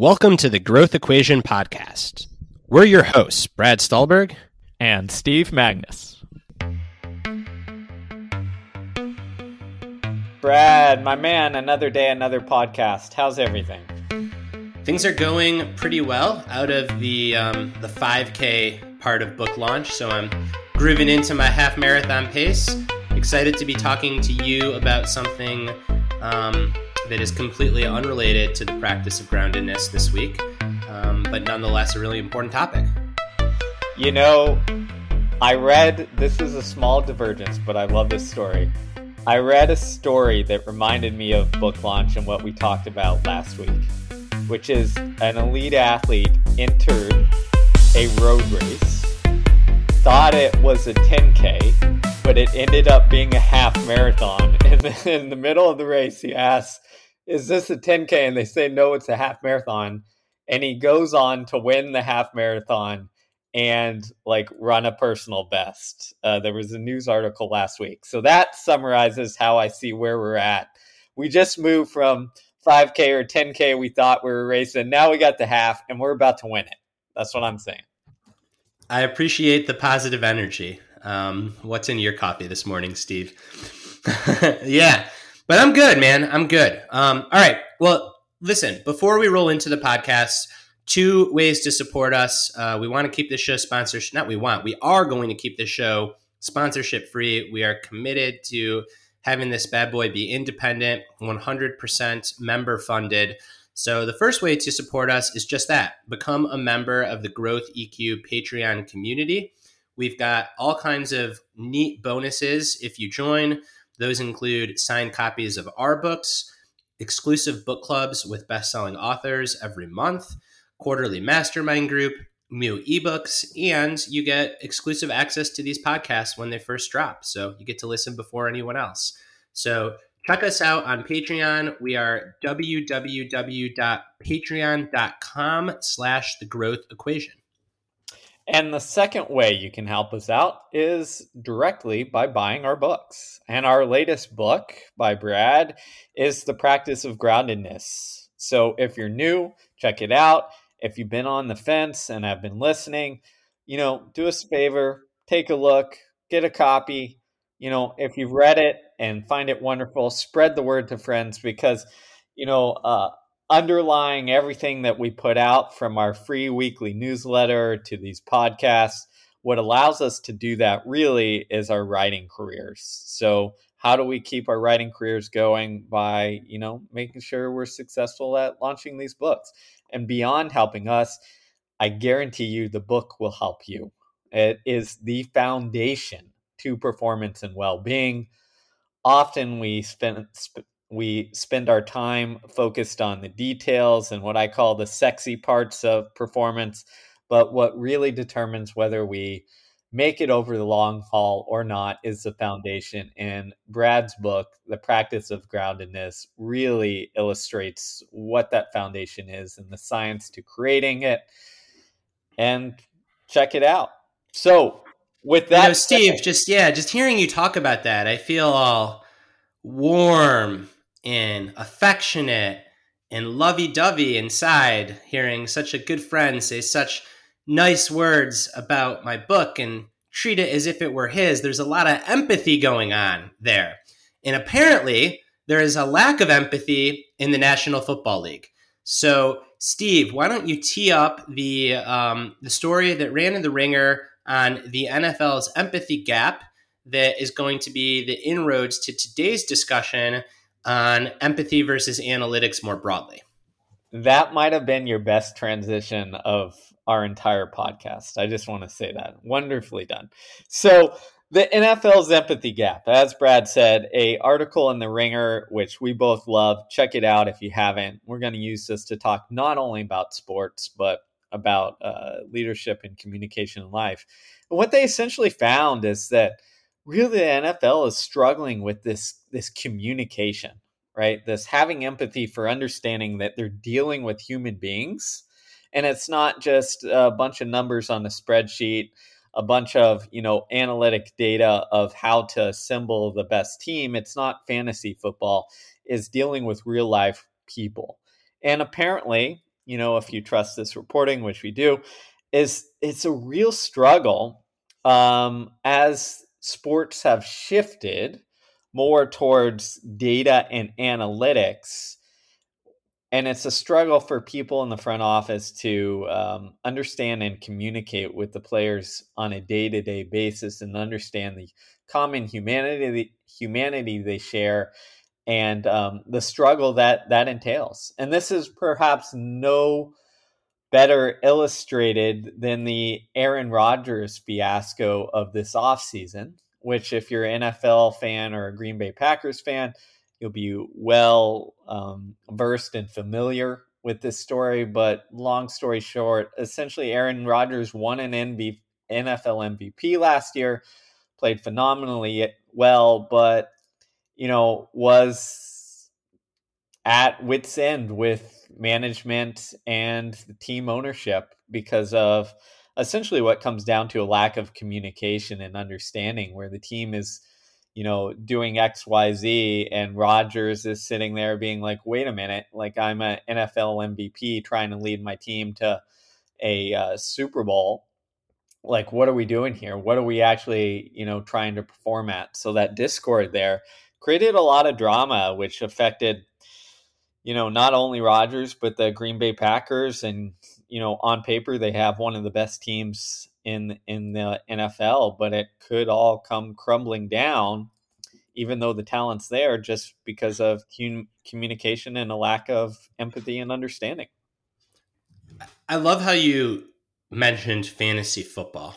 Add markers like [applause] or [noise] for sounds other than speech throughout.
Welcome to the Growth Equation Podcast. We're your hosts, Brad Stulberg and Steve Magness. Brad, my man, another day, another podcast. How's everything? Things are going pretty well out of the um, the 5K part of book launch, so I'm grooving into my half marathon pace. Excited to be talking to you about something um, that is completely unrelated to the practice of groundedness this week, um, but nonetheless a really important topic. You know, I read this is a small divergence, but I love this story. I read a story that reminded me of book launch and what we talked about last week, which is an elite athlete entered a road race, thought it was a 10K, but it ended up being a half marathon. [laughs] And in the middle of the race, he asks, is this a 10K? And they say, no, it's a half marathon. And he goes on to win the half marathon and like run a personal best. Uh, there was a news article last week. So that summarizes how I see where we're at. We just moved from 5K or 10K we thought we were racing. Now we got the half and we're about to win it. That's what I'm saying. I appreciate the positive energy. Um, what's in your coffee this morning, Steve? [laughs] yeah. But I'm good, man. I'm good. Um, all right. Well, listen, before we roll into the podcast, two ways to support us. Uh, we want to keep this show sponsorship. Not we want. We are going to keep this show sponsorship free. We are committed to having this bad boy be independent, 100% member funded. So the first way to support us is just that: become a member of the Growth EQ Patreon community. We've got all kinds of neat bonuses if you join. Those include signed copies of our books, exclusive book clubs with best-selling authors every month, quarterly mastermind group, new ebooks, and you get exclusive access to these podcasts when they first drop. So you get to listen before anyone else. So check us out on Patreon. We are www.patreon.com slash the growth equation. And the second way you can help us out is directly by buying our books. And our latest book by Brad is The Practice of Groundedness. So if you're new, check it out. If you've been on the fence and have been listening, you know, do us a favor, take a look, get a copy. You know, if you've read it and find it wonderful, spread the word to friends because, you know, uh, underlying everything that we put out from our free weekly newsletter to these podcasts, what allows us to do that really is our writing careers. So, how do we keep our writing careers going by, you know, making sure we're successful at launching these books? And beyond helping us, I guarantee you the book will help you. It is the foundation to performance and well-being. Often we spend sp- we spend our time focused on the details and what I call the sexy parts of performance. But what really determines whether we make it over the long haul or not is the foundation. And Brad's book, The Practice of Groundedness, really illustrates what that foundation is and the science to creating it. And check it out. So, with that, you know, Steve, just yeah, just hearing you talk about that, I feel all warm and affectionate and lovey dovey inside, hearing such a good friend say such nice words about my book and treat it as if it were his. There's a lot of empathy going on there. And apparently, there is a lack of empathy in the National Football League. So, Steve, why don't you tee up the um, the story that ran in the ringer on the NFL's empathy gap that is going to be the inroads to today's discussion on empathy versus analytics more broadly. That might have been your best transition of our entire podcast. I just want to say that. Wonderfully done. So, the NFL's empathy gap, as Brad said, a article in the Ringer which we both love. Check it out if you haven't. We're going to use this to talk not only about sports but about uh, leadership and communication in life. And what they essentially found is that really the NFL is struggling with this this communication, right? This having empathy for understanding that they're dealing with human beings and it's not just a bunch of numbers on a spreadsheet, a bunch of, you know, analytic data of how to assemble the best team. It's not fantasy football, is dealing with real life people. And apparently, you know, if you trust this reporting, which we do, is it's a real struggle um, as sports have shifted more towards data and analytics. And it's a struggle for people in the front office to um, understand and communicate with the players on a day to day basis and understand the common humanity humanity they share and um, the struggle that that entails. And this is perhaps no better illustrated than the Aaron Rodgers fiasco of this offseason, which, if you're an NFL fan or a Green Bay Packers fan, you'll be well um, versed and familiar with this story. But long story short, essentially, Aaron Rodgers won an NFL MVP last year, played phenomenally well, but you know was at wits end with management and team ownership because of essentially what comes down to a lack of communication and understanding where the team is you know doing xyz and Rodgers is sitting there being like wait a minute like I'm an NFL MVP trying to lead my team to a uh, Super Bowl. Like what are we doing here? What are we actually you know trying to perform at? So that discord there created a lot of drama which affected you know, not only Rodgers, but the Green Bay Packers. And, you know, on paper, they have one of the best teams in in the NFL, but it could all come crumbling down, even though the talent's there, just because of communication and a lack of empathy and understanding. I love how you mentioned fantasy football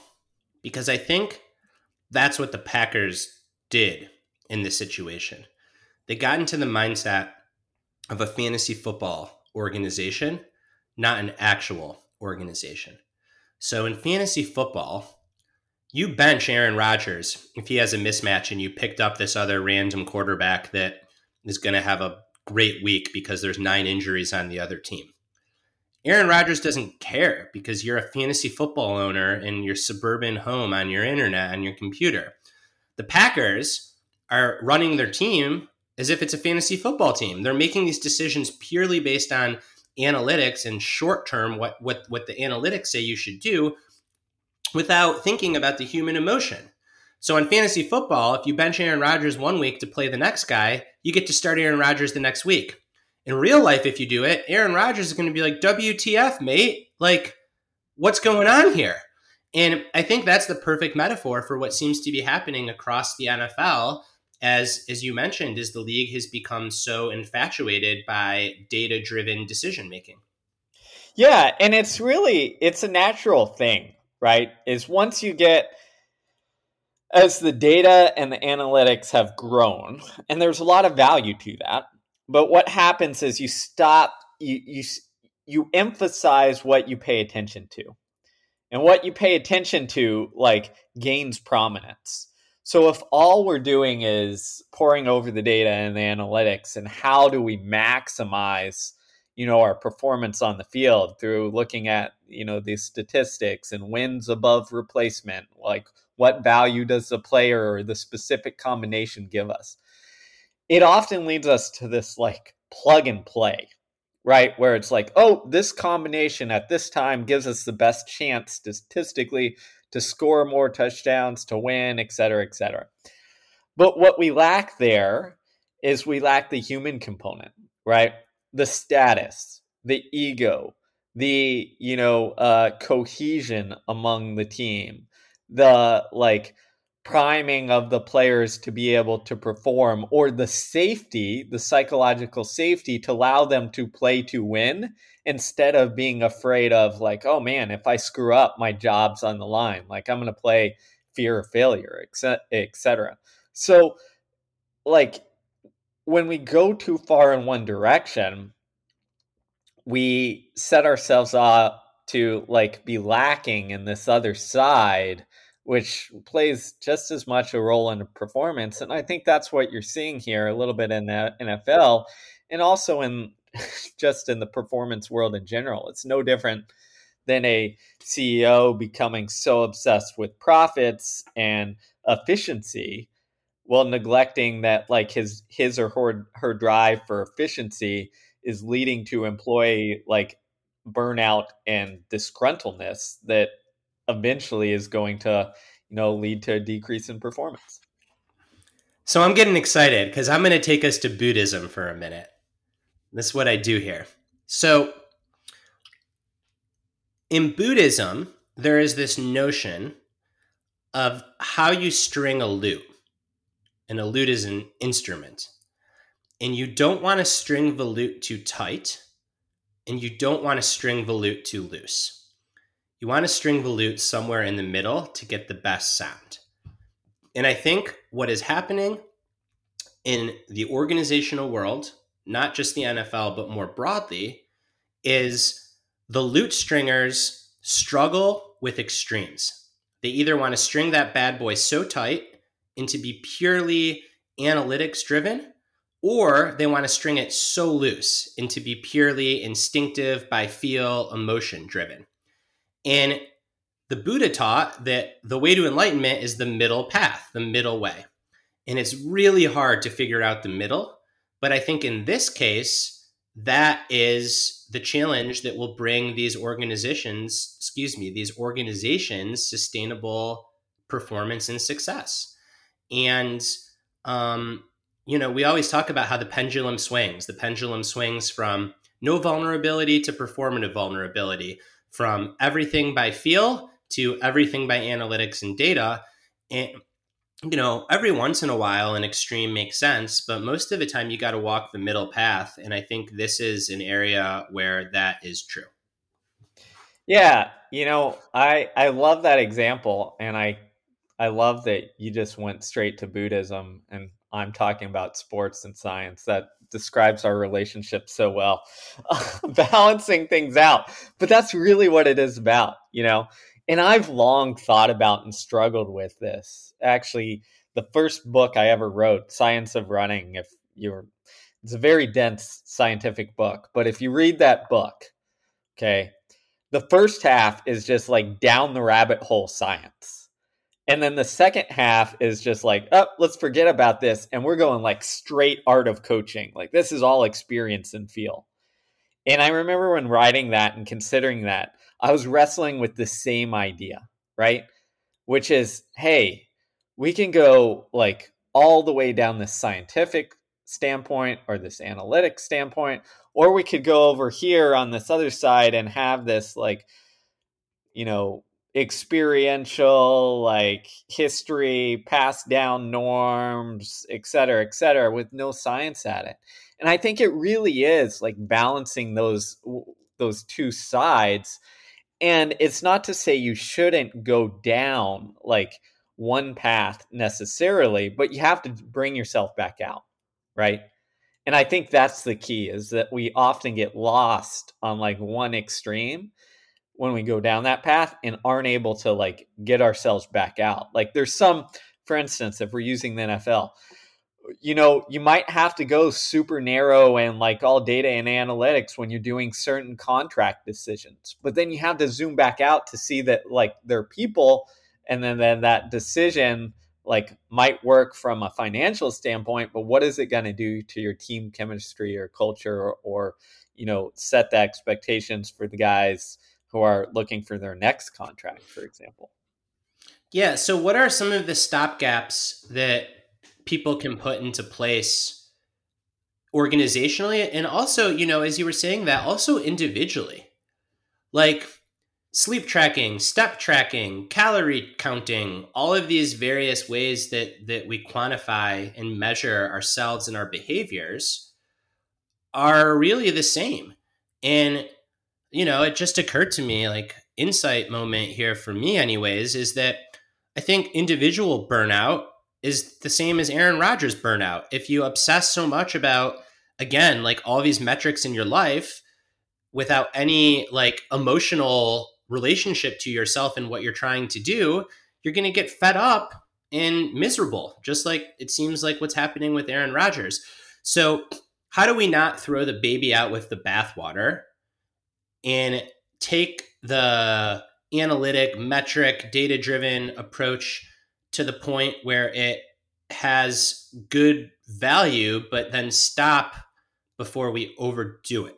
because I think that's what the Packers did in this situation. They got into the mindset of a fantasy football organization, not an actual organization. So in fantasy football, you bench Aaron Rodgers if he has a mismatch and you picked up this other random quarterback that is going to have a great week because there's nine injuries on the other team. Aaron Rodgers doesn't care because you're a fantasy football owner in your suburban home on your internet on your computer. The Packers are running their team as if it's a fantasy football team. They're making these decisions purely based on analytics and short term what what what the analytics say you should do without thinking about the human emotion. So in fantasy football, if you bench Aaron Rodgers one week to play the next guy, you get to start Aaron Rodgers the next week. In real life, if you do it, Aaron Rodgers is going to be like, WTF, mate? Like, what's going on here? And I think that's the perfect metaphor for what seems to be happening across the NFL as as you mentioned is the league has become so infatuated by data driven decision making yeah and it's really it's a natural thing right? Is once you get as the data and the analytics have grown and there's a lot of value to that but what happens is you stop you you you emphasize what you pay attention to. And what you pay attention to like gains prominence so if all we're doing is poring over the data and the analytics and how do we maximize you know our performance on the field through looking at you know these statistics and wins above replacement like what value does the player or the specific combination give us? It often leads us to this like plug and play right where it's like oh this combination at this time gives us the best chance statistically to score more touchdowns, to win, et cetera, et cetera. But what we lack there is we lack the human component, right? The status, the ego, the you know uh, cohesion among the team, the like priming of the players to be able to perform, or the safety, the psychological safety to allow them to play to win instead of being afraid of like, oh man, if I screw up, my job's on the line. Like I'm going to play fear of failure, etc. So, like when we go too far in one direction, we set ourselves up to like be lacking in this other side which plays just as much a role in performance and i think that's what you're seeing here a little bit in the nfl and also in [laughs] just in the performance world in general. It's no different than a CEO becoming so obsessed with profits and efficiency while neglecting that like his his or her, her drive for efficiency is leading to employee like burnout and disgruntledness that eventually is going to you know lead to a decrease in performance. So i'm getting excited because i'm going to take us to buddhism for a minute. This is what i do here. So in buddhism there is this notion of how you string a lute and a lute is an instrument and you don't want to string the lute too tight and you don't want to string the lute too loose. You want to string the lute somewhere in the middle to get the best sound. And I think what is happening in the organizational world, not just the NFL, but more broadly, is the lute stringers struggle with extremes. They either want to string that bad boy so tight and to be purely analytics driven, or they want to string it so loose and to be purely instinctive by feel emotion driven and the buddha taught that the way to enlightenment is the middle path the middle way. And it's really hard to figure out the middle but i think in this case that is the challenge that will bring these organizations excuse me these organizations sustainable performance and success. And um, you know, we always talk about how the pendulum swings. The pendulum swings from no vulnerability to performative vulnerability, from everything by feel to everything by analytics and data. And, you know, every once in a while, an extreme makes sense, but most of the time, you got to walk the middle path. And I think this is an area where that is true. Yeah, you know, I I love that example, and I I love that you just went straight to Buddhism and I'm talking about sports and science. That describes our relationship so well, [laughs] balancing things out. But that's really what it is about, you know? And I've long thought about and struggled with this. Actually, the first book I ever wrote, Science of Running, if you're, it's a very dense scientific book. But if you read that book, okay, the first half is just like down the rabbit hole science and then the second half is just like, oh, let's forget about this. And we're going like straight art of coaching. Like this is all experience and feel. And I remember when writing that and considering that, I was wrestling with the same idea, right? Which is, hey, we can go like all the way down this scientific standpoint or this analytic standpoint, or we could go over here on this other side and have this like, you know, experiential like history passed down norms et cetera et cetera with no science at it. And i think it really is like balancing those those two sides. And it's not to say you shouldn't go down like one path necessarily but you have to bring yourself back out right? And i think that's the key is that we often get lost on like one extreme when we go down that path and aren't able to like get ourselves back out. Like there's some, for instance, if we're using the NFL, you know, you might have to go super narrow and like all data and analytics when you're doing certain contract decisions. But then you have to zoom back out to see that like there are people and then, then that decision like might work from a financial standpoint, but what is it going to do to your team chemistry or culture or, or you know, set the expectations for the guys who are looking for their next contract, for example. Yeah. So, what are some of the stop gaps that people can put into place organizationally? And also, you know, as you were saying that, also individually, like sleep tracking, step tracking, calorie counting, all of these various ways that, that we quantify and measure ourselves and our behaviors are really the same. And you know, it just occurred to me like insight moment here for me anyways is that I think individual burnout is the same as Aaron Rodgers burnout. If you obsess so much about again like all these metrics in your life without any like emotional relationship to yourself and what you're trying to do, you're going to get fed up and miserable, just like it seems like what's happening with Aaron Rodgers. So, how do we not throw the baby out with the bathwater and take the analytic, metric, data driven approach to the point where it has good value, but then stop before we overdo it.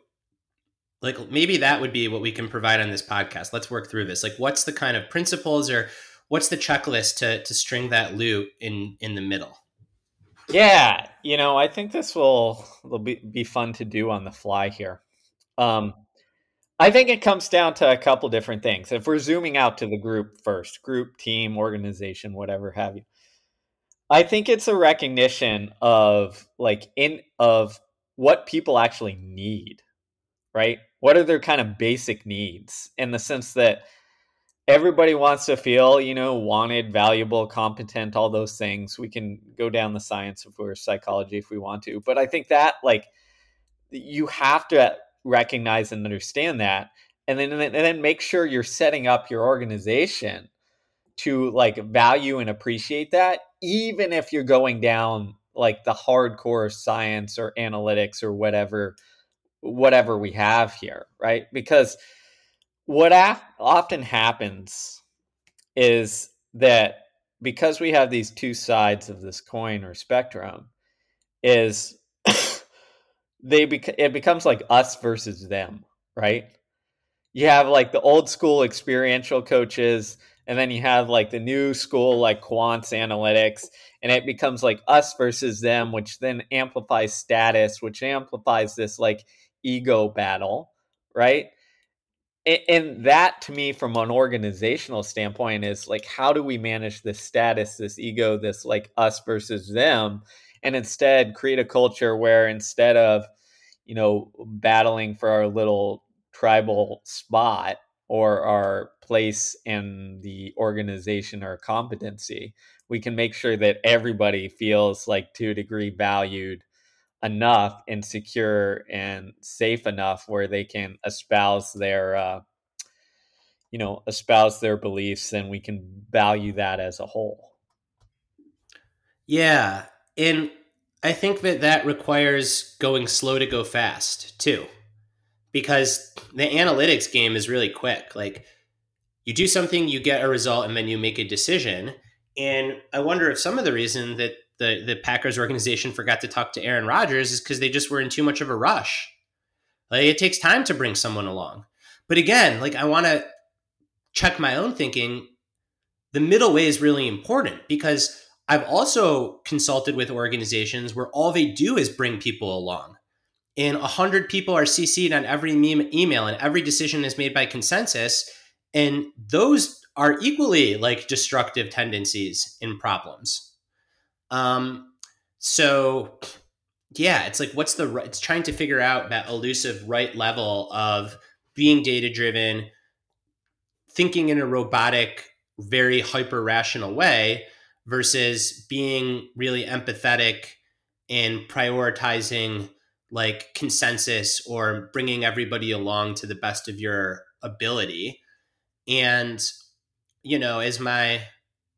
like maybe that would be what we can provide on this podcast. Let's work through this. Like what's the kind of principles or what's the checklist to to string that lute in in the middle? Yeah you know i think this will will be, be fun to do on the fly here. Um i think it comes down to a couple different things if we're zooming out to the group first group team organization whatever have you i think it's a recognition of like in of what people actually need right what are their kind of basic needs in the sense that everybody wants to feel, you know, wanted, valuable, competent, all those things. We can go down the science of or psychology if we want to. But I think that like you have to recognize and understand that and then and then make sure you're setting up your organization to like value and appreciate that even if you're going down like the hardcore science or analytics or whatever whatever we have here right? Because what af- often happens is that because we have these two sides of this coin or spectrum is they bec- it becomes like us versus them right? You have like the old school experiential coaches and then you have like the new school like quants analytics and it becomes like us versus them which then amplifies status which amplifies this like ego battle right? And that to me from an organizational standpoint is like how do we manage this status this ego this like us versus them and instead create a culture where instead of you know battling for our little tribal spot or our place in the organization or competency we can make sure that everybody feels like to a degree valued enough and secure and safe enough where they can espouse their uh, you know espouse their beliefs and we can value that as a whole. Yeah and i think that that requires going slow to go fast too because the analytics game is really quick like you do something you get a result and then you make a decision and i wonder if some of the reason that the the Packers organization forgot to talk to Aaron Rodgers is because they just were in too much of a rush. Like it takes time to bring someone along. But again, like I want to check my own thinking. The middle way is really important because I've also consulted with organizations where all they do is bring people along. And 100 people are CC'd on every email and every decision is made by consensus. And those are equally like destructive tendencies in problems. Um, so yeah, it's like what's the right? It's trying to figure out that elusive right level of being data driven, thinking in a robotic, very hyper rational way versus being really empathetic and prioritizing like consensus or bringing everybody along to the best of your ability. And, you know, as my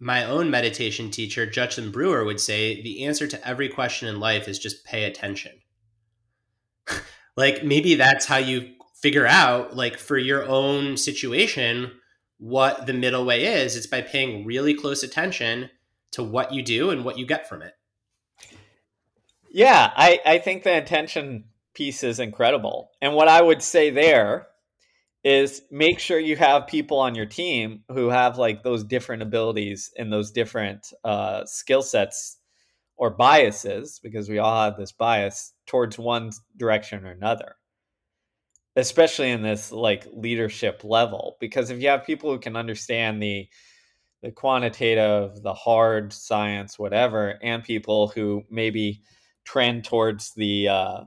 my own meditation teacher, Judson Brewer, would say the answer to every question in life is just pay attention. [laughs] like maybe that's how you figure out, like for your own situation, what the middle way is. It's by paying really close attention to what you do and what you get from it. Yeah, I, I think the attention piece is incredible. And what I would say there is make sure you have people on your team who have like those different abilities and those different uh, skill sets or biases because we all have this bias towards one direction or another especially in this like leadership level because if you have people who can understand the the quantitative the hard science whatever and people who maybe trend towards the uh,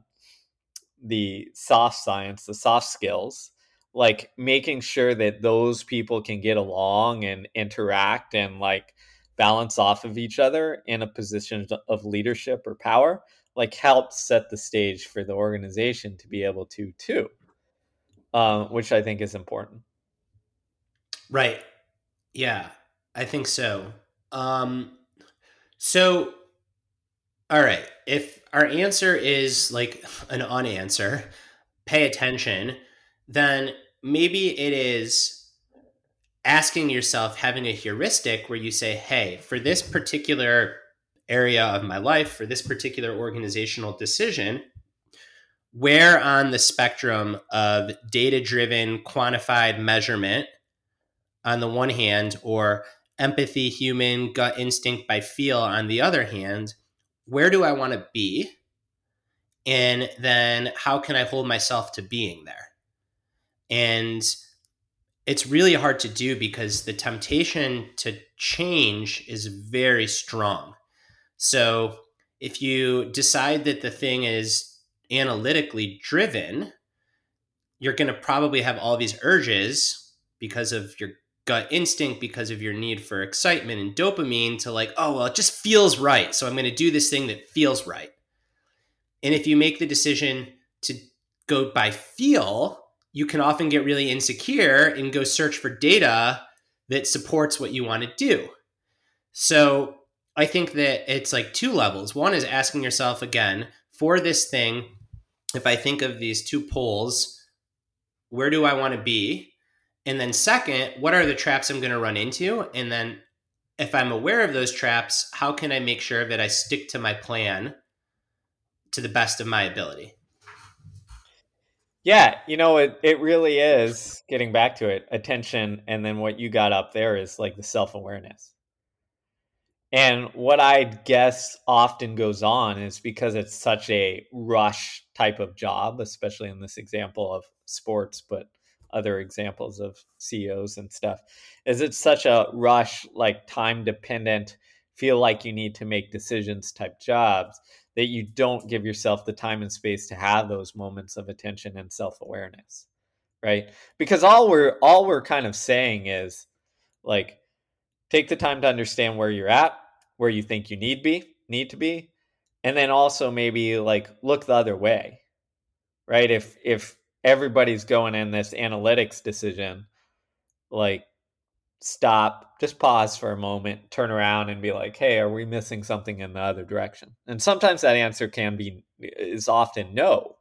the soft science the soft skills like making sure that those people can get along and interact and like balance off of each other in a position of leadership or power like helps set the stage for the organization to be able to too um, which i think is important. Right. Yeah i think so. Um, so all right. If our answer is like [laughs] an unanswer pay attention then maybe it is asking yourself, having a heuristic where you say, hey, for this particular area of my life, for this particular organizational decision, where on the spectrum of data driven, quantified measurement on the one hand, or empathy, human, gut instinct by feel on the other hand, where do I want to be? And then how can I hold myself to being there? And it's really hard to do because the temptation to change is very strong. So if you decide that the thing is analytically driven, you're going to probably have all these urges because of your gut instinct, because of your need for excitement and dopamine to like, oh, well, it just feels right. So I'm going to do this thing that feels right. And if you make the decision to go by feel, you can often get really insecure and go search for data that supports what you want to do. So I think that it's like two levels. One is asking yourself again, for this thing, if I think of these two poles, where do I want to be? And then, second, what are the traps I'm going to run into? And then, if I'm aware of those traps, how can I make sure that I stick to my plan to the best of my ability? Yeah, you know, it, it really is getting back to it, attention. And then what you got up there is like the self awareness. And what I guess often goes on is because it's such a rush type of job, especially in this example of sports, but other examples of CEOs and stuff, is it's such a rush, like time dependent, feel like you need to make decisions type jobs that you don't give yourself the time and space to have those moments of attention and self-awareness right? Because all we're all we're kind of saying is like take the time to understand where you're at where you think you need be need to be and then also maybe like look the other way right? If if everybody's going in this analytics decision like stop, just pause for a moment, turn around and be like, "Hey, are we missing something in the other direction?" And sometimes that answer can be is often no.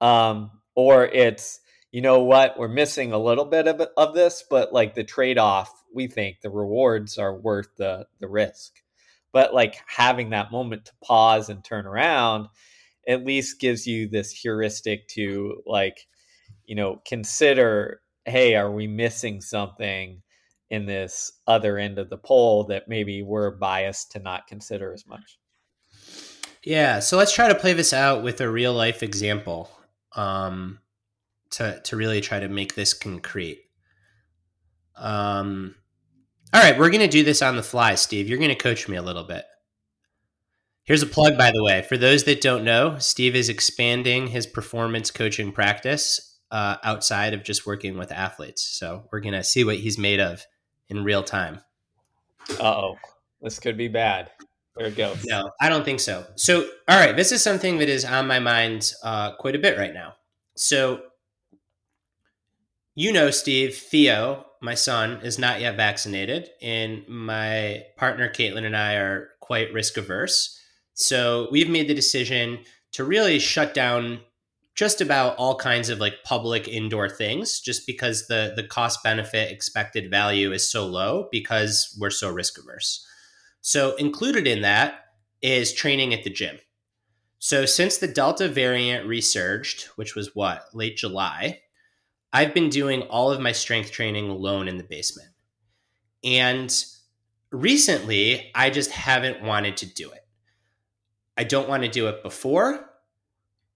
Um, or it's, you know what, we're missing a little bit of, of this, but like the trade-off, we think the rewards are worth the the risk. But like having that moment to pause and turn around at least gives you this heuristic to like, you know, consider, hey, are we missing something? in this other end of the pole that maybe we're biased to not consider as much. Yeah, so let's try to play this out with a real life example um, to to really try to make this concrete. Um, all right, we're to do this on the fly, Steve. You're to coach me a little bit. Here's a plug, by the way. For those that don't know, Steve is expanding his performance coaching practice uh, outside of just working with athletes. So we're going to see what he's made of in real time. oh, this could be bad. There it goes. No, I don't think so. So, all right, this is something that is on my mind uh, quite a bit right now. So, you know, Steve, Theo, my son, is not yet vaccinated, and my partner, Caitlin, and I are quite risk averse. So, we've made the decision to really shut down just about all kinds of like public indoor things just because the the cost benefit expected value is so low because we're so risk averse. So included in that is training at the gym. So since the Delta variant resurged, which was what, late July, I've been doing all of my strength training alone in the basement. And recently, I just haven't wanted to do it. I don't want to do it before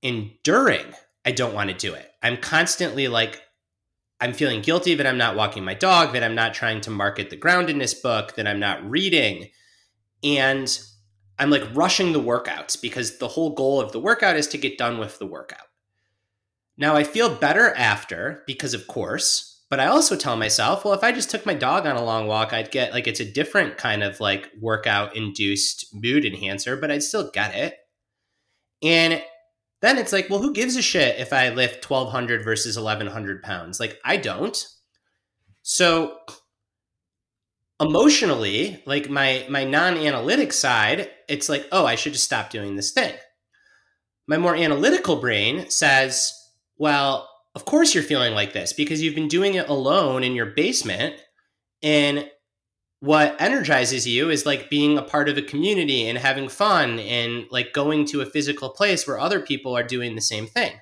enduring, I don't want to do it. I'm constantly like, I'm feeling guilty that I'm not walking my dog, that I'm not trying to market the groundedness book, that I'm not reading. And I'm like rushing the workouts because the whole goal of the workout is to get done with the workout. Now I feel better after because, of course, but I also tell myself, well, if I just took my dog on a long walk, I'd get like it's a different kind of like workout induced mood enhancer, but I'd still get it. And then it's like, well, who gives a shit if I lift 1200 versus 1100 pounds? Like, I don't. So emotionally, like my my non-analytic side, it's like, oh, I should just stop doing this thing. My more analytical brain says, well, of course you're feeling like this because you've been doing it alone in your basement and what energizes you is like being a part of a community and having fun and like going to a physical place where other people are doing the same thing.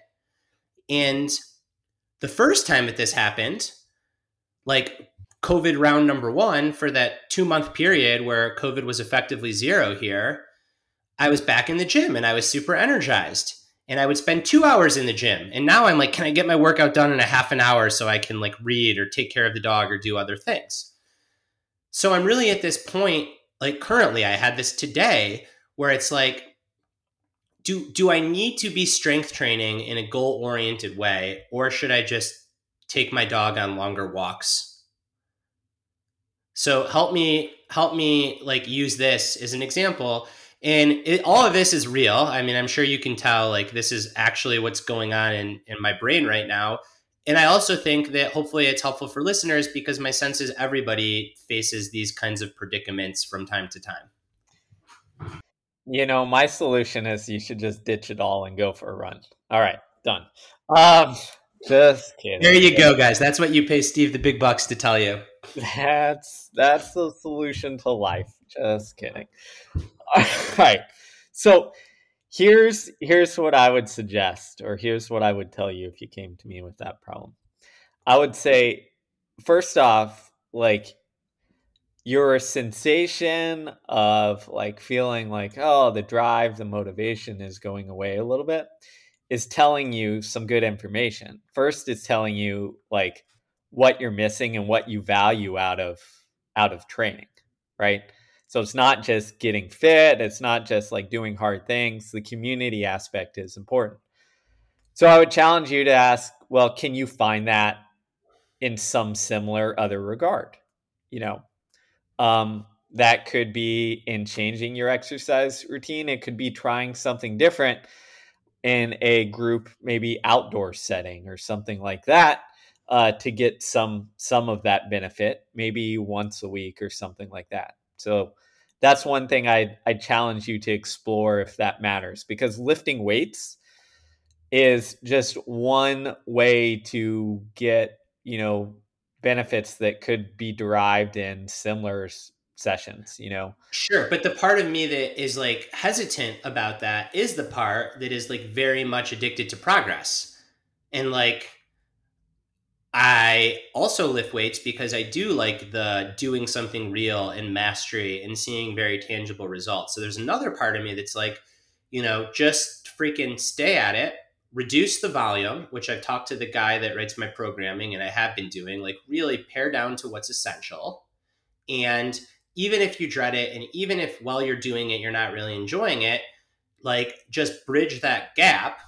And the first time that this happened, like COVID round number one, for that two month period where COVID was effectively zero here, I was back in the gym and I was super energized. And I would spend two hours in the gym. And now I'm like, can I get my workout done in a half an hour so I can like read or take care of the dog or do other things? So I'm really at this point, like currently, I had this today where it's like, do do I need to be strength training in a goal oriented way, or should I just take my dog on longer walks? So help me help me like use this as an example. And it, all of this is real. I mean, I'm sure you can tell like this is actually what's going on in in my brain right now and I also think that hopefully it's helpful for listeners because my sense is everybody faces these kinds of predicaments from time to time. You know, my solution is you should just ditch it all and go for a run. All right, done. Um, just kidding. There you go, guys. That's what you pay Steve the big bucks to tell you. That's that's the solution to life. Just kidding. [laughs] All right. So here's here's what I would suggest, or here's what I would tell you if you came to me with that problem. I would say, first off, like your sensation of like feeling like oh the drive the motivation is going away a little bit is telling you some good information first it's telling you like what you're missing and what you value out of out of training right so it's not just getting fit, it's not just like doing hard things. The community aspect is important. So I would challenge you to ask, well, can you find that in some similar other regard? You know, um, that could be in changing your exercise routine. It could be trying something different in a group, maybe outdoor setting or something like that, uh, to get some some of that benefit, maybe once a week or something like that. So that's one thing I I challenge you to explore if that matters because lifting weights is just one way to get, you know, benefits that could be derived in similar sessions, you know. Sure, but the part of me that is like hesitant about that is the part that is like very much addicted to progress. And like I also lift weights because I do like the doing something real and mastery and seeing very tangible results. So there's another part of me that's like, you know, just freaking stay at it, reduce the volume, which I've talked to the guy that writes my programming and I have been doing, like really pare down to what's essential. And even if you dread it and even if while you're doing it you're not really enjoying it, like just bridge that gap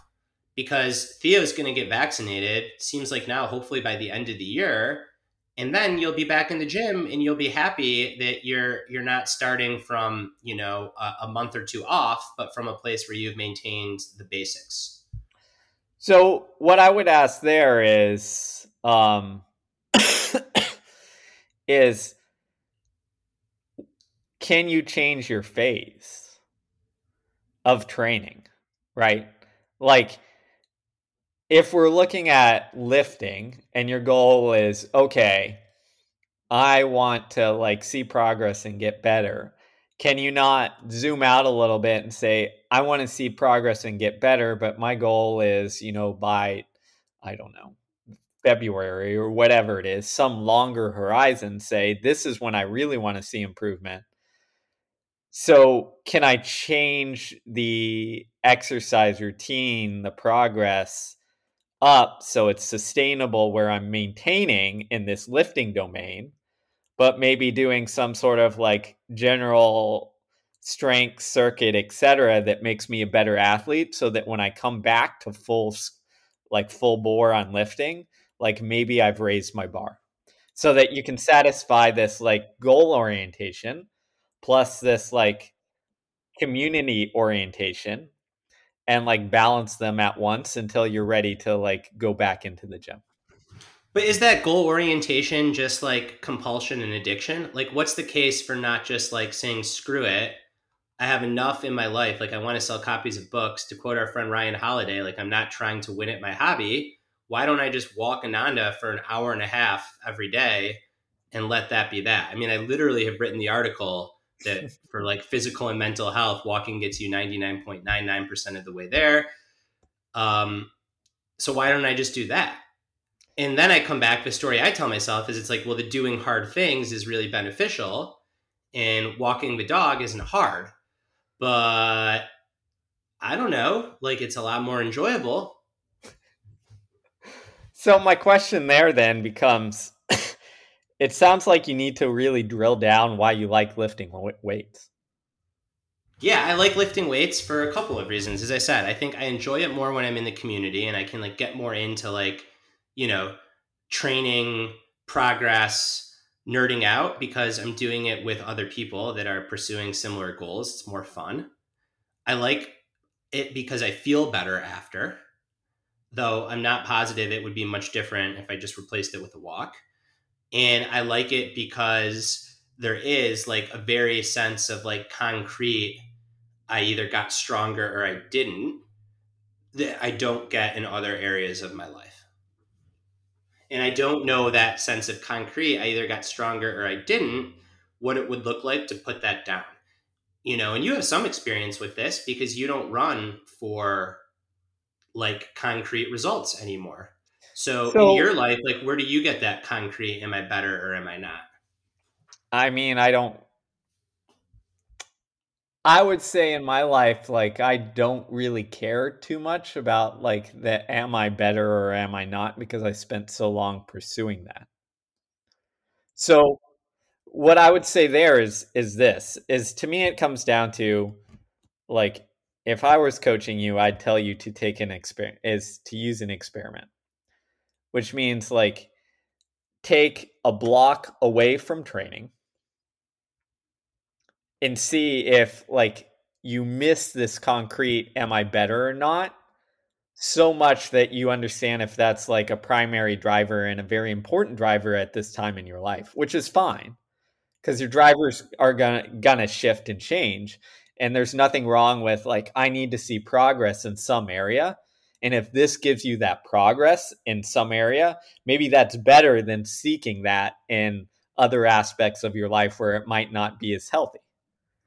because Theo's going to get vaccinated. Seems like now, hopefully by the end of the year, and then you'll be back in the gym and you'll be happy that you're you're not starting from you know a, a month or two off, but from a place where you've maintained the basics. So what I would ask there is, um, [coughs] is can you change your phase of training, right? Like if we're looking at lifting and your goal is okay i want to like see progress and get better can you not zoom out a little bit and say i want to see progress and get better but my goal is you know by i don't know february or whatever it is some longer horizon say this is when i really want to see improvement. So can i change the exercise routine the progress up so it's sustainable where I'm maintaining in this lifting domain, but maybe doing some sort of like general strength circuit, etc., that makes me a better athlete so that when I come back to full like full bore on lifting, like maybe I've raised my bar. So that you can satisfy this like goal orientation plus this like community orientation and like balance them at once until you're ready to like go back into the gym. But is that goal orientation just like compulsion and addiction? Like, what's the case for not just like saying, screw it? I have enough in my life. Like, I want to sell copies of books. To quote our friend Ryan Holiday, like, I'm not trying to win at my hobby. Why don't I just walk Ananda for an hour and a half every day and let that be that. I mean, I literally have written the article that [laughs] for like physical and mental health, walking gets you 99.99% of the way there. Um, so why don't I just do that? And then I come back, the story I tell myself is it's like, well, the doing hard things is really beneficial and walking the dog isn't hard. But I don't know, like it's a lot more enjoyable. [laughs] So my question there then becomes it sounds like you need to really drill down why you like lifting weights. Yeah, I like lifting weights for a couple of reasons. As I said, I think I enjoy it more when I'm in the community and I can like get more into like, you know, training, progress, nerding out because I'm doing it with other people that are pursuing similar goals. It's more fun. I like it because I feel better after, though I'm not positive it would be much different if I just replaced it with a walk. And I like it because there is like a very sense of like concrete I either got stronger or I didn't that I don't get in other areas of my life. And I don't know that sense of concrete, I either got stronger or I didn't, what it would look like to put that down. You know, and you have some experience with this because you don't run for like concrete results anymore. So, so in your life, like where do you get that concrete am I better or am I not? I mean, I don't I would say in my life, like I don't really care too much about like that am I better or am I not because I spent so long pursuing that. So what I would say there is is this is to me it comes down to like if I was coaching you, I'd tell you to take an experiment is to use an experiment. Which means like take a block away from training and see if like you miss this concrete am i better or not? So much that you understand if that's like a primary driver and a very important driver at this time in your life which is fine because your drivers are gonna gonna shift and change and there's nothing wrong with like i need to see progress in some area and if this gives you that progress in some area maybe that's better than seeking that in other aspects of your life where it might not be as healthy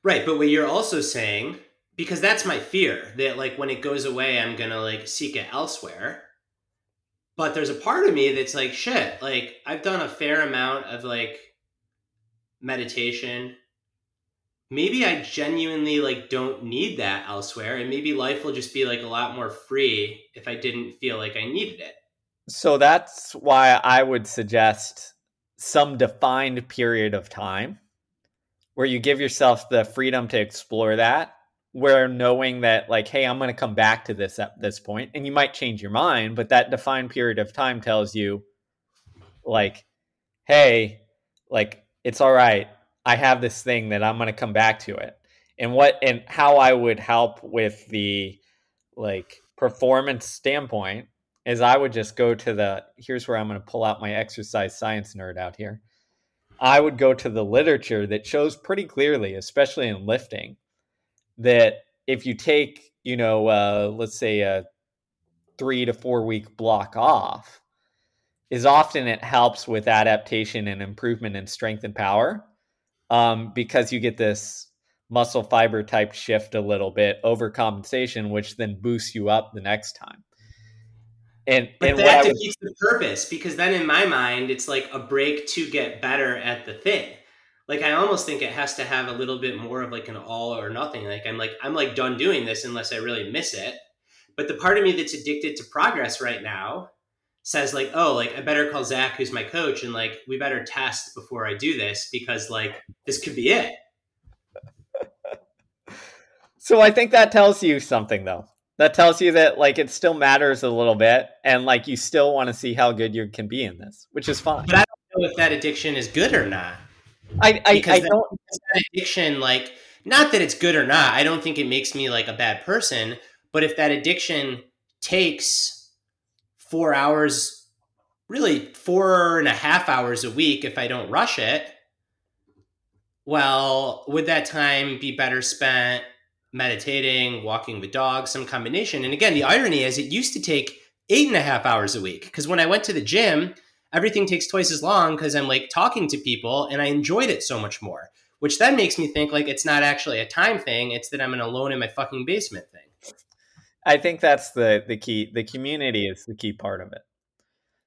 Right, but what you're also saying, because that's my fear that like when it goes away, I'm gonna like seek it elsewhere. But there's a part of me that's like, shit, like I've done a fair amount of like meditation. Maybe I genuinely like don't need that elsewhere, and maybe life will just be like a lot more free if I didn't feel like I needed it. So that's why I would suggest some defined period of time where you give yourself the freedom to explore that where knowing that like hey i'm going to come back to this at this point and you might change your mind but that defined period of time tells you like hey like it's all right i have this thing that i'm going to come back to it. And what and how i would help with the like performance standpoint is i would just go to the here's where i'm going to pull out my exercise science nerd out here. I would go to the literature that shows pretty clearly, especially in lifting, that if you take, you know, uh, let's say a three to four week block off, is often it helps with adaptation and improvement in strength and power um, because you get this muscle fiber type shift a little bit overcompensation, which then boosts you up the next time. And, but and that defeats the purpose because then in my mind it's like a break to get better at the thing. Like I almost think it has to have a little bit more of like an all or nothing. Like I'm like I'm like done doing this unless I really miss it. But the part of me that's addicted to progress right now says like, oh, like I better call Zach, who's my coach, and like we better test before I do this because like this could be it. [laughs] so I think that tells you something though. That tells you that like it still matters a little bit and like you still want to see how good you can be in this which is fine. But i don't know if that addiction is good or not. I i, I don't that addiction like not that it's good or not i don't think it makes me like a bad person but if that addiction takes four hours really four and a half hours a week if i don't rush it well would that time be better spent meditating, walking the dog, some combination. And again, the irony is it used to take eight and a half hours a week because when I went to the gym, everything takes twice as long because I'm like talking to people and I enjoyed it so much more. Which then makes me think like it's not actually a time thing; it's that I'm an alone in my fucking basement thing. I think that's the the key. The community is the key part of it.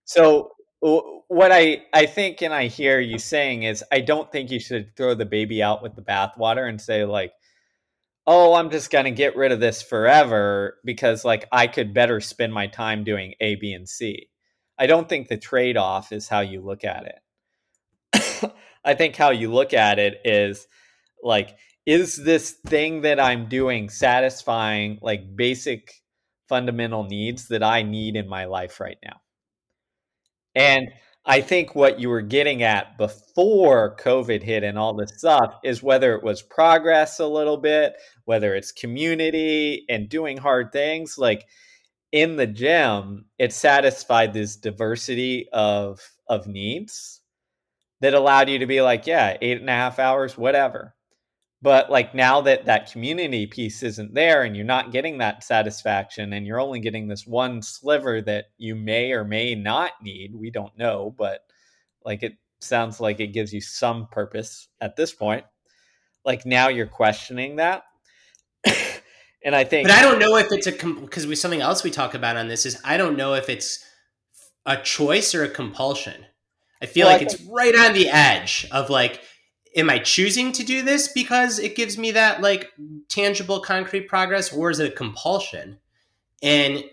So what I I think and I hear you saying is I don't think you should throw the baby out with the bathwater and say like, oh, I'm just gonna get rid of this forever because like I could better spend my time doing A, B, and C. I don't think the trade off is how you look at it. [coughs] I think how you look at it is like, is this thing that I'm doing satisfying like basic fundamental needs that I need in my life right now? And I think what you were getting at before COVID hit and all this stuff is whether it was progress a little bit, whether it's community and doing hard things. Like in the gym, it satisfied this diversity of of needs that allowed you to be like, yeah, eight and a half hours, whatever. But like now that that community piece isn't there and you're not getting that satisfaction and you're only getting this one sliver that you may or may not need, we don't know, but like it sounds like it gives you some purpose at this point. Like now you're questioning that. [coughs] and I think But I don't know if it's a because we something else we talk about on this is I don't know if it's a choice or a compulsion. I feel well, like I it's right on the edge of like am I choosing to do this because it gives me that like tangible, concrete progress, or is it a compulsion? And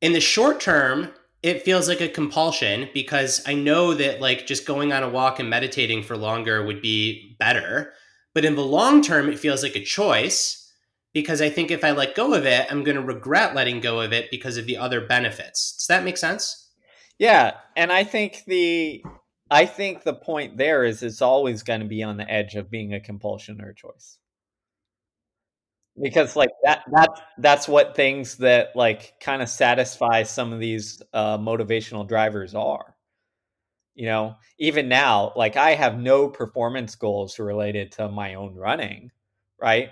in the short term, it feels like a compulsion because I know that like just going on a walk and meditating for longer would be better. But in the long term, it feels like a choice because I think if I let go of it, I'm going to regret letting go of it because of the other benefits. Does that make sense? Yeah. And I think the I think the point there is it's always going to be on the edge of being a compulsion or a choice. Because like that that that's what things that like kind of satisfy some of these uh, motivational drivers are. You know, even now, like I have no performance goals related to my own running, right?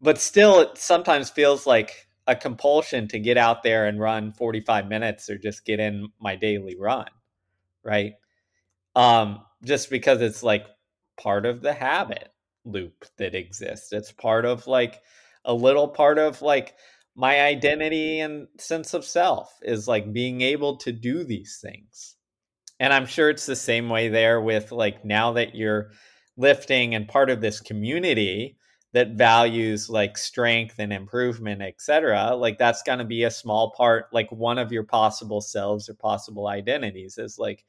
But still, it sometimes feels like a compulsion to get out there and run 45 minutes or just get in my daily run, right? Um, just because it's like part of the habit loop that exists. It's part of like a little part of like my identity and sense of self is like being able to do these things. And I'm sure it's the same way there with like now that you're lifting and part of this community that values like strength and improvement, etc. Like that's going to be a small part, like one of your possible selves or possible identities is like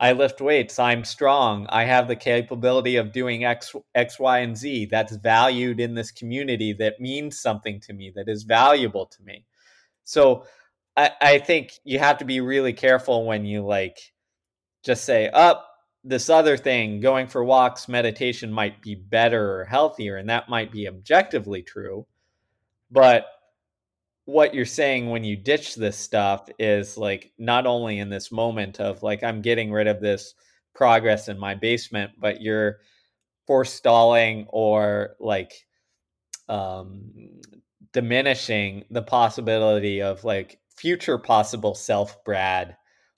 I lift weights. I'm strong. I have the capability of doing X, X, Y, and Z. That's valued in this community. That means something to me. That is valuable to me. So I, I think you have to be really careful when you like just say, up oh, this other thing, going for walks, meditation might be better or healthier, and that might be objectively true. But what you're saying when you ditch this stuff is like not only in this moment of like I'm getting rid of this progress in my basement, but you're forestalling or like um, diminishing the possibility of like future possible self Brad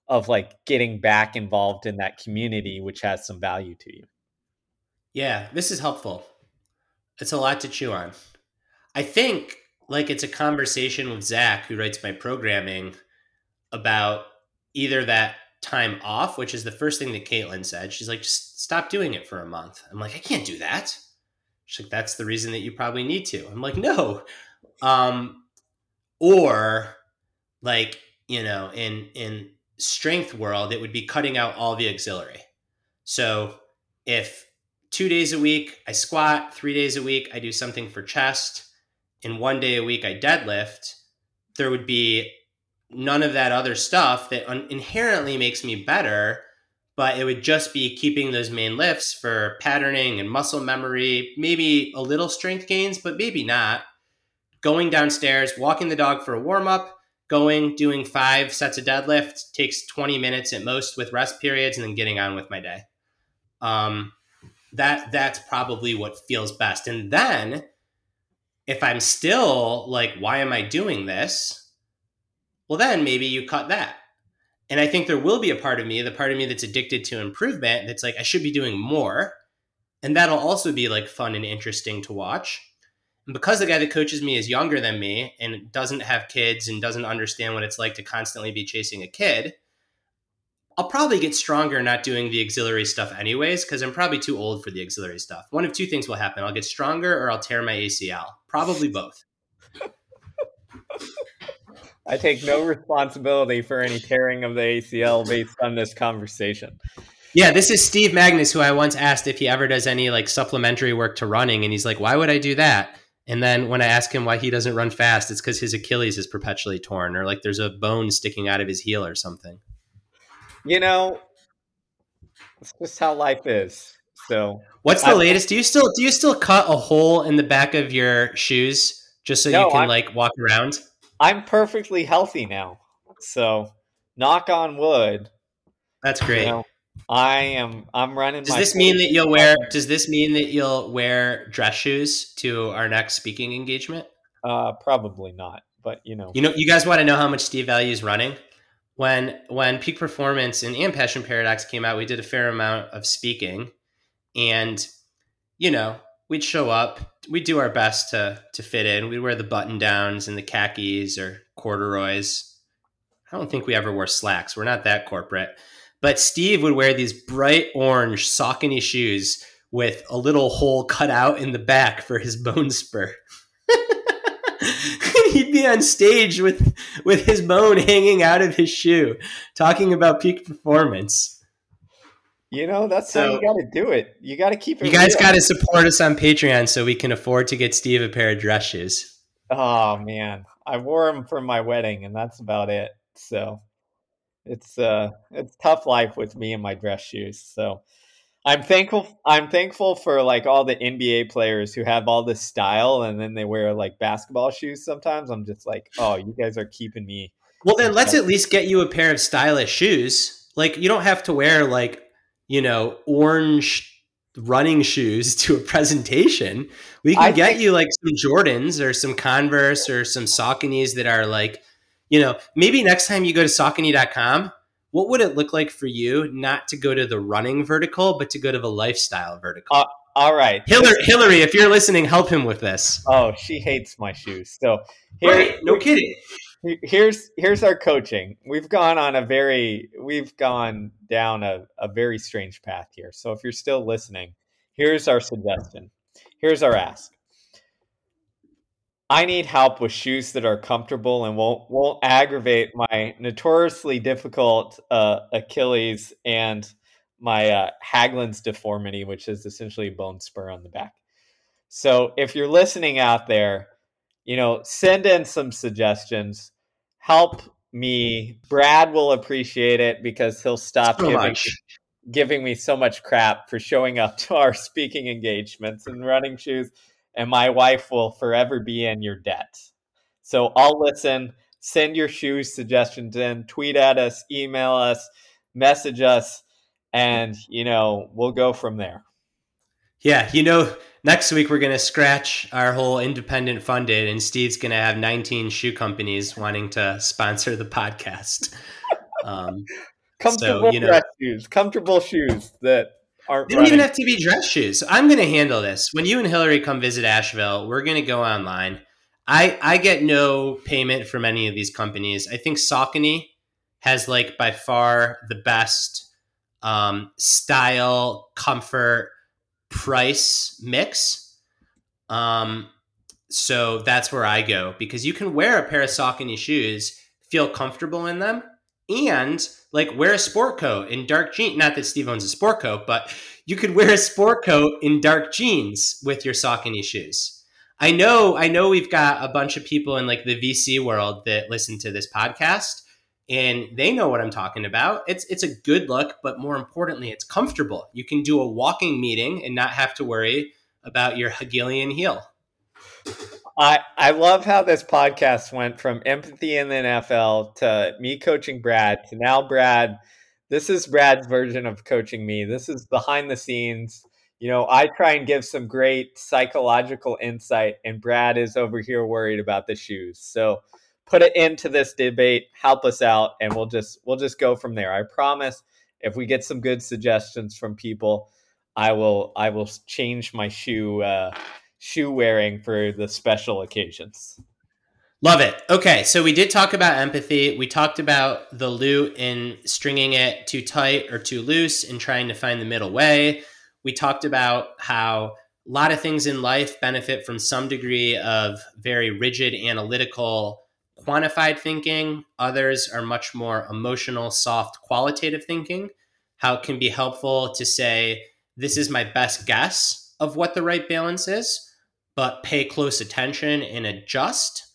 of like getting back involved in that community, which has some value to you. Yeah, this is helpful. It's a lot to chew on. I think like it's a conversation with Zach, who writes my programming, about either that time off, which is the first thing that Caitlin said. She's like, just stop doing it for a month. I'm like, I can't do that. She's like, that's the reason that you probably need to. I'm like, no. Um, or like, you know, in in strength world, it would be cutting out all the auxiliary. So if two days a week I squat, three days a week I do something for chest, and one day a week I deadlift, there would be none of that other stuff that un- inherently makes me better, but it would just be keeping those main lifts for patterning and muscle memory, maybe a little strength gains, but maybe not. Going downstairs, walking the dog for a warm up, going, doing five sets of deadlift takes 20 minutes at most with rest periods, and then getting on with my day. Um, that that's probably what feels best. And then if I'm still like, why am I doing this? Well, then maybe you cut that. And I think there will be a part of me, the part of me that's addicted to improvement, that's like, I should be doing more. And that'll also be like fun and interesting to watch. And because the guy that coaches me is younger than me and doesn't have kids and doesn't understand what it's like to constantly be chasing a kid, I'll probably get stronger not doing the auxiliary stuff anyways, because I'm probably too old for the auxiliary stuff. One of two things will happen I'll get stronger or I'll tear my ACL. Probably both. I take no responsibility for any tearing of the ACL based on this conversation. Yeah, this is Steve Magness, who I once asked if he ever does any like supplementary work to running, and he's like, "Why would I do that?" And then when I ask him why he doesn't run fast, it's because his Achilles is perpetually torn, or like there's a bone sticking out of his heel or something. You know, it's just how life is. So, what's the I, latest? Do you still do you still cut a hole in the back of your shoes just so no, you can I'm, like walk around? I'm perfectly healthy now. So, knock on wood. That's great. You know, I am. I'm running. Does this mean that you'll wear? Does this mean that you'll wear dress shoes to our next speaking engagement? Uh, probably not. But you know, you know, you guys want to know how much Steve values running. When when Peak Performance and, and Passion Paradox came out, we did a fair amount of speaking, and you know, we'd show up, we'd do our best to to fit in. We'd wear the button downs and the khakis or corduroys. I don't think we ever wore slacks. We're not that corporate. But Steve would wear these bright orange Saucony shoes with a little hole cut out in the back for his bone spur. [laughs] He'd be on stage with with his bone hanging out of his shoe, talking about peak performance. You know, that's so, how you got to do it. You got to keep it. You guys got to support us on Patreon so we can afford to get Steve a pair of dress shoes. Oh man, I wore them for my wedding, and that's about it. So it's uh, it's tough life with me and my dress shoes. So I'm thankful. I'm thankful for like all the NBA players who have all this style, and then they wear like basketball shoes. Sometimes I'm just like, oh, you guys are keeping me. Well, then let's at least get you a pair of stylish shoes. Like you don't have to wear like you know, orange running shoes [laughs] to a presentation. We can I get think- you like some Jordans or some Converse or some Sauconys that are like, you know, maybe next time you go to Saucony.com, what would it look like for you not to go to the running vertical, but to go to the lifestyle vertical? Uh, all right. Hillary, Hillary, if you're listening, help him with this. Oh, she hates my shoes. So here, right. no kidding here's here's our coaching. We've gone on a very we've gone down a, a very strange path here. So if you're still listening, here's our suggestion. Here's our ask. I need help with shoes that are comfortable and won't won't aggravate my notoriously difficult uh, Achilles and my uh, Haglund's deformity, which is essentially a bone spur on the back. So if you're listening out there, you know, send in some suggestions help me. Brad will appreciate it because he'll stop so giving, giving me so much crap for showing up to our speaking engagements and running shoes. And my wife will forever be in your debt. So I'll listen. Send your shoes suggestions in, tweet at us, email us, message us, and you know, we'll go from there. Yeah, you know, next week we're going to scratch our whole independent funded, and Steve's going to have 19 shoe companies wanting to sponsor the podcast. [laughs] Um, comfortable so, you know, shoes, comfortable shoes that aren't. They don't running. even have to be dress shoes. I'm going to handle this. When you and Hillary come visit Asheville, we're going to go online. I I get no payment from any of these companies. I think Saucony has like by far the best um, style, comfort price mix. Um, so that's where I go because you can wear a pair of Saucony shoes, feel comfortable in them, and like wear a sport coat in dark jeans. Not that Steve owns a sport coat, but you could wear a sport coat in dark jeans with your Saucony shoes. I know, I know we've got a bunch of people in like the VC world that listen to this podcast and they know what I'm talking about. It's it's a good look, but more importantly, it's comfortable. You can do a walking meeting and not have to worry about your Hegelian heel. I I love how this podcast went from empathy in the NFL to me coaching Brad to now Brad. This is Brad's version of coaching me. This is behind the scenes. You know, I try and give some great psychological insight, and Brad is over here worried about the shoes. So put it into this debate, help us out, and we'll just we'll just go from there. I promise. If we get some good suggestions from people, I will I will change my shoe uh, shoe wearing for the special occasions. Love it. Okay, so we did talk about empathy. We talked about the lute in stringing it too tight or too loose and trying to find the middle way. We talked about how a lot of things in life benefit from some degree of very rigid analytical quantified thinking. Others are much more emotional, soft, qualitative thinking. How it can be helpful to say, this is my best guess of what the right balance is, but pay close attention and adjust.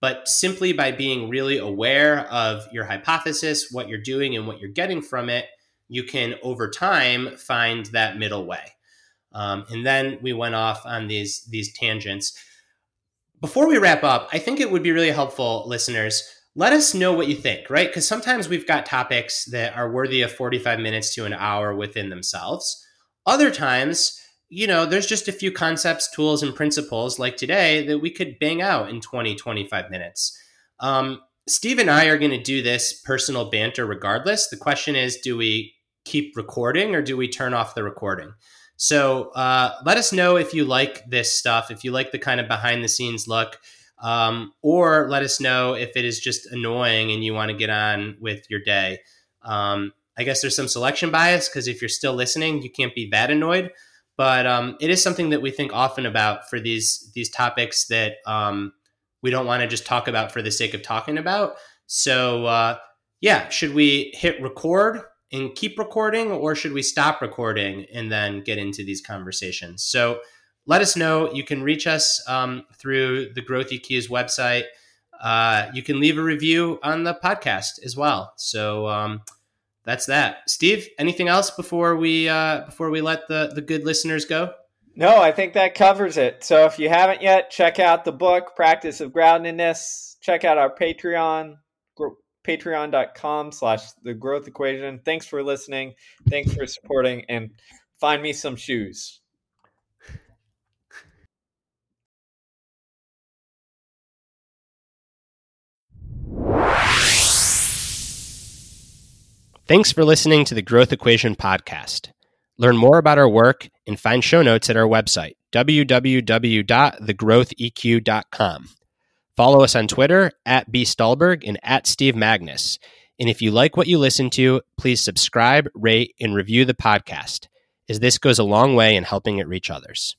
But simply by being really aware of your hypothesis, what you're doing, and what you're getting from it, you can over time find that middle way. Um, and then we went off on these these tangents. Before we wrap up, I think it would be really helpful, listeners. Let us know what you think, right? Because sometimes we've got topics that are worthy of 45 minutes to an hour within themselves. Other times, you know, there's just a few concepts, tools, and principles like today that we could bang out in 20, 25 minutes. Um, Steve and I are going to do this personal banter regardless. The question is do we keep recording or do we turn off the recording? So uh, let us know if you like this stuff, if you like the kind of behind the scenes look, um, or let us know if it is just annoying and you want to get on with your day. Um, I guess there's some selection bias because if you're still listening, you can't be that annoyed. But um, it is something that we think often about for these these topics that um, we don't want to just talk about for the sake of talking about. So uh, yeah, should we hit record and keep recording, or should we stop recording and then get into these conversations? So let us know. You can reach us um, through the Growth EQ's website. Uh, you can leave a review on the podcast as well. So um, that's that. Steve, anything else before we uh, before we let the the good listeners go? No, I think that covers it. So if you haven't yet, check out the book Practice of Groundedness. Check out our Patreon patreon.com slash the growth equation. Thanks for listening. Thanks for supporting and find me some shoes. Thanks for listening to the Growth Equation podcast. Learn more about our work and find show notes at our website, www.thegrowtheq.com. Follow us on Twitter at B. Stulberg and at Steve Magness. And if you like what you listen to, please subscribe, rate, and review the podcast, as this goes a long way in helping it reach others.